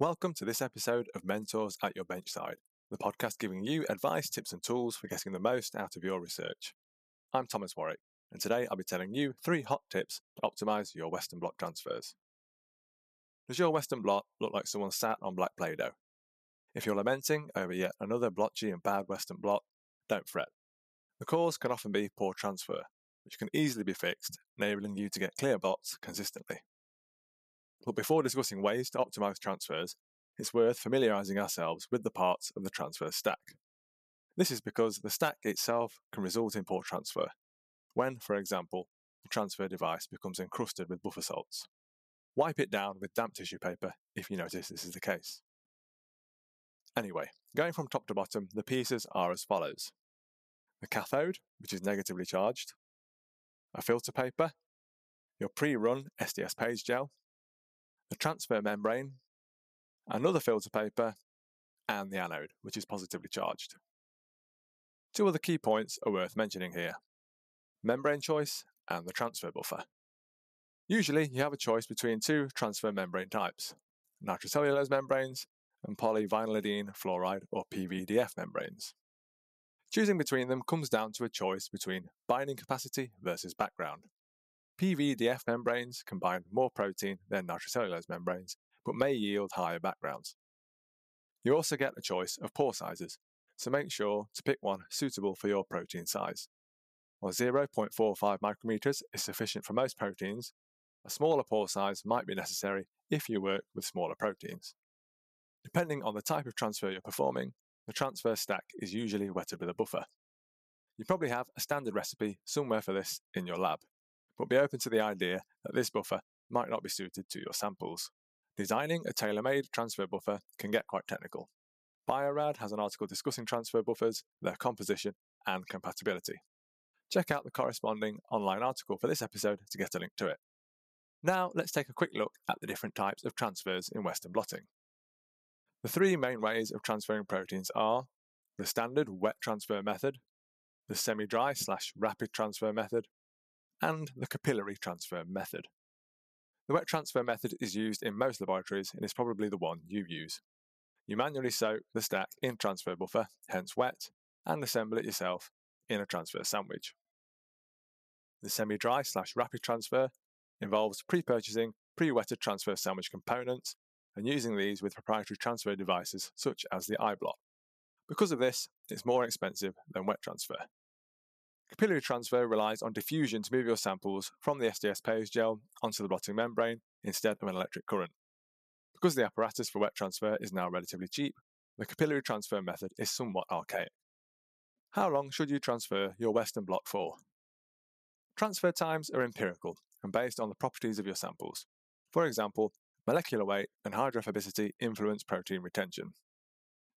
Welcome to this episode of Mentors at Your Benchside, the podcast giving you advice, tips, and tools for getting the most out of your research. I'm Thomas Warwick, and today I'll be telling you three hot tips to optimize your Western Blot transfers. Does your Western Blot look like someone sat on black Play Doh? If you're lamenting over yet another blotchy and bad Western Blot, don't fret. The cause can often be poor transfer, which can easily be fixed, enabling you to get clear blots consistently. But before discussing ways to optimize transfers, it's worth familiarizing ourselves with the parts of the transfer stack. This is because the stack itself can result in poor transfer, when, for example, the transfer device becomes encrusted with buffer salts. Wipe it down with damp tissue paper if you notice this is the case. Anyway, going from top to bottom, the pieces are as follows the cathode, which is negatively charged, a filter paper, your pre run SDS-PAGE gel, the transfer membrane, another filter paper, and the anode, which is positively charged. Two other key points are worth mentioning here membrane choice and the transfer buffer. Usually, you have a choice between two transfer membrane types nitrocellulose membranes and polyvinylidene fluoride or PVDF membranes. Choosing between them comes down to a choice between binding capacity versus background. PVDF membranes combine more protein than nitrocellulose membranes, but may yield higher backgrounds. You also get a choice of pore sizes, so make sure to pick one suitable for your protein size. While 0.45 micrometers is sufficient for most proteins, a smaller pore size might be necessary if you work with smaller proteins. Depending on the type of transfer you're performing, the transfer stack is usually wetted with a buffer. You probably have a standard recipe somewhere for this in your lab but be open to the idea that this buffer might not be suited to your samples. Designing a tailor made transfer buffer can get quite technical. Bio-Rad has an article discussing transfer buffers, their composition, and compatibility. Check out the corresponding online article for this episode to get a link to it. Now, let's take a quick look at the different types of transfers in Western blotting. The three main ways of transferring proteins are the standard wet transfer method, the semi dry slash rapid transfer method, and the capillary transfer method. The wet transfer method is used in most laboratories and is probably the one you use. You manually soak the stack in transfer buffer, hence wet, and assemble it yourself in a transfer sandwich. The semi-dry slash rapid transfer involves pre-purchasing pre-wetted transfer sandwich components and using these with proprietary transfer devices such as the iBlot. Because of this, it's more expensive than wet transfer. Capillary transfer relies on diffusion to move your samples from the SDS-PAGE gel onto the blotting membrane instead of an electric current. Because the apparatus for wet transfer is now relatively cheap, the capillary transfer method is somewhat archaic. How long should you transfer your Western blot for? Transfer times are empirical and based on the properties of your samples. For example, molecular weight and hydrophobicity influence protein retention.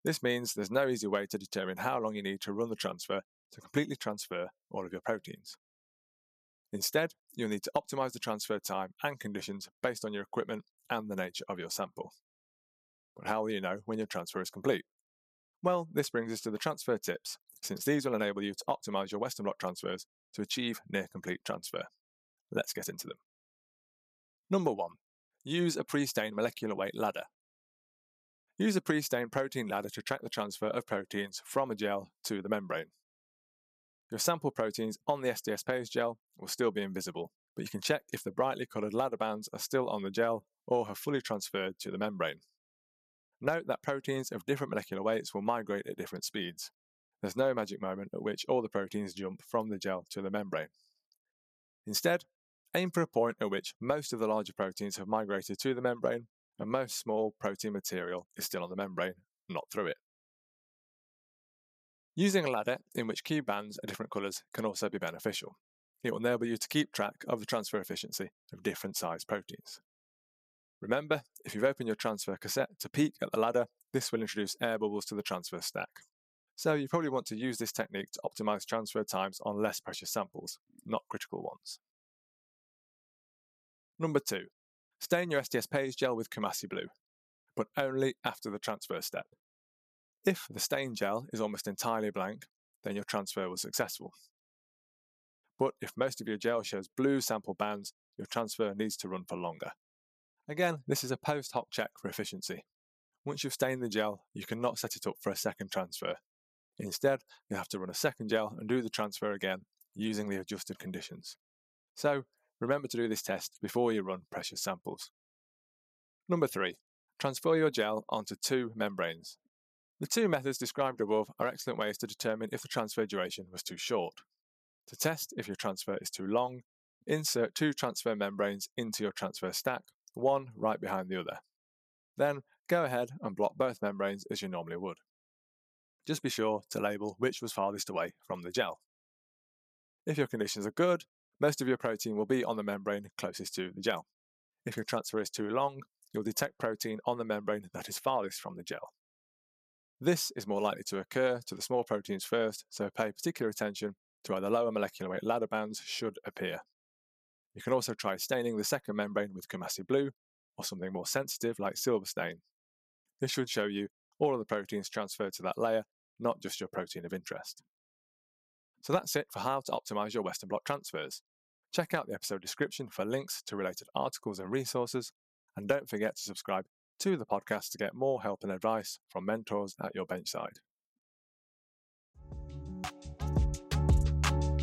This means there's no easy way to determine how long you need to run the transfer to completely transfer all of your proteins. Instead, you'll need to optimize the transfer time and conditions based on your equipment and the nature of your sample. But how will you know when your transfer is complete? Well, this brings us to the transfer tips, since these will enable you to optimize your Western blot transfers to achieve near complete transfer. Let's get into them. Number one, use a pre-stained molecular weight ladder. Use a pre-stained protein ladder to track the transfer of proteins from a gel to the membrane. Your sample proteins on the SDS-PAGE gel will still be invisible, but you can check if the brightly coloured ladder bands are still on the gel or have fully transferred to the membrane. Note that proteins of different molecular weights will migrate at different speeds. There's no magic moment at which all the proteins jump from the gel to the membrane. Instead, aim for a point at which most of the larger proteins have migrated to the membrane and most small protein material is still on the membrane, not through it. Using a ladder in which key bands are different colours can also be beneficial. It will enable you to keep track of the transfer efficiency of different size proteins. Remember, if you've opened your transfer cassette to peek at the ladder, this will introduce air bubbles to the transfer stack. So you probably want to use this technique to optimize transfer times on less precious samples, not critical ones. Number two, stain your SDS-PAGE gel with Coomassie Blue, but only after the transfer step. If the stain gel is almost entirely blank, then your transfer was successful. But if most of your gel shows blue sample bands, your transfer needs to run for longer. Again, this is a post hoc check for efficiency. once you've stained the gel, you cannot set it up for a second transfer. Instead, you have to run a second gel and do the transfer again using the adjusted conditions. So, remember to do this test before you run precious samples. Number 3. Transfer your gel onto two membranes. The two methods described above are excellent ways to determine if the transfer duration was too short. To test if your transfer is too long, insert two transfer membranes into your transfer stack, one right behind the other. Then go ahead and block both membranes as you normally would. Just be sure to label which was farthest away from the gel. If your conditions are good, most of your protein will be on the membrane closest to the gel. If your transfer is too long, you'll detect protein on the membrane that is farthest from the gel. This is more likely to occur to the small proteins first, so pay particular attention to where the lower molecular weight ladder bands should appear. You can also try staining the second membrane with Coomassie blue or something more sensitive like silver stain. This should show you all of the proteins transferred to that layer, not just your protein of interest. So that's it for how to optimize your Western blot transfers. Check out the episode description for links to related articles and resources, and don't forget to subscribe to the podcast to get more help and advice from mentors at your benchside.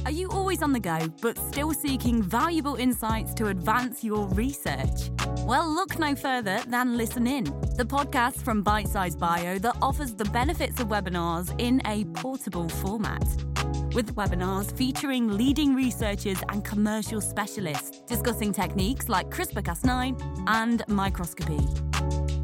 Are you always on the go, but still seeking valuable insights to advance your research? Well, look no further than Listen In, the podcast from Bitesize Bio that offers the benefits of webinars in a portable format. With webinars featuring leading researchers and commercial specialists discussing techniques like CRISPR Cas9 and microscopy.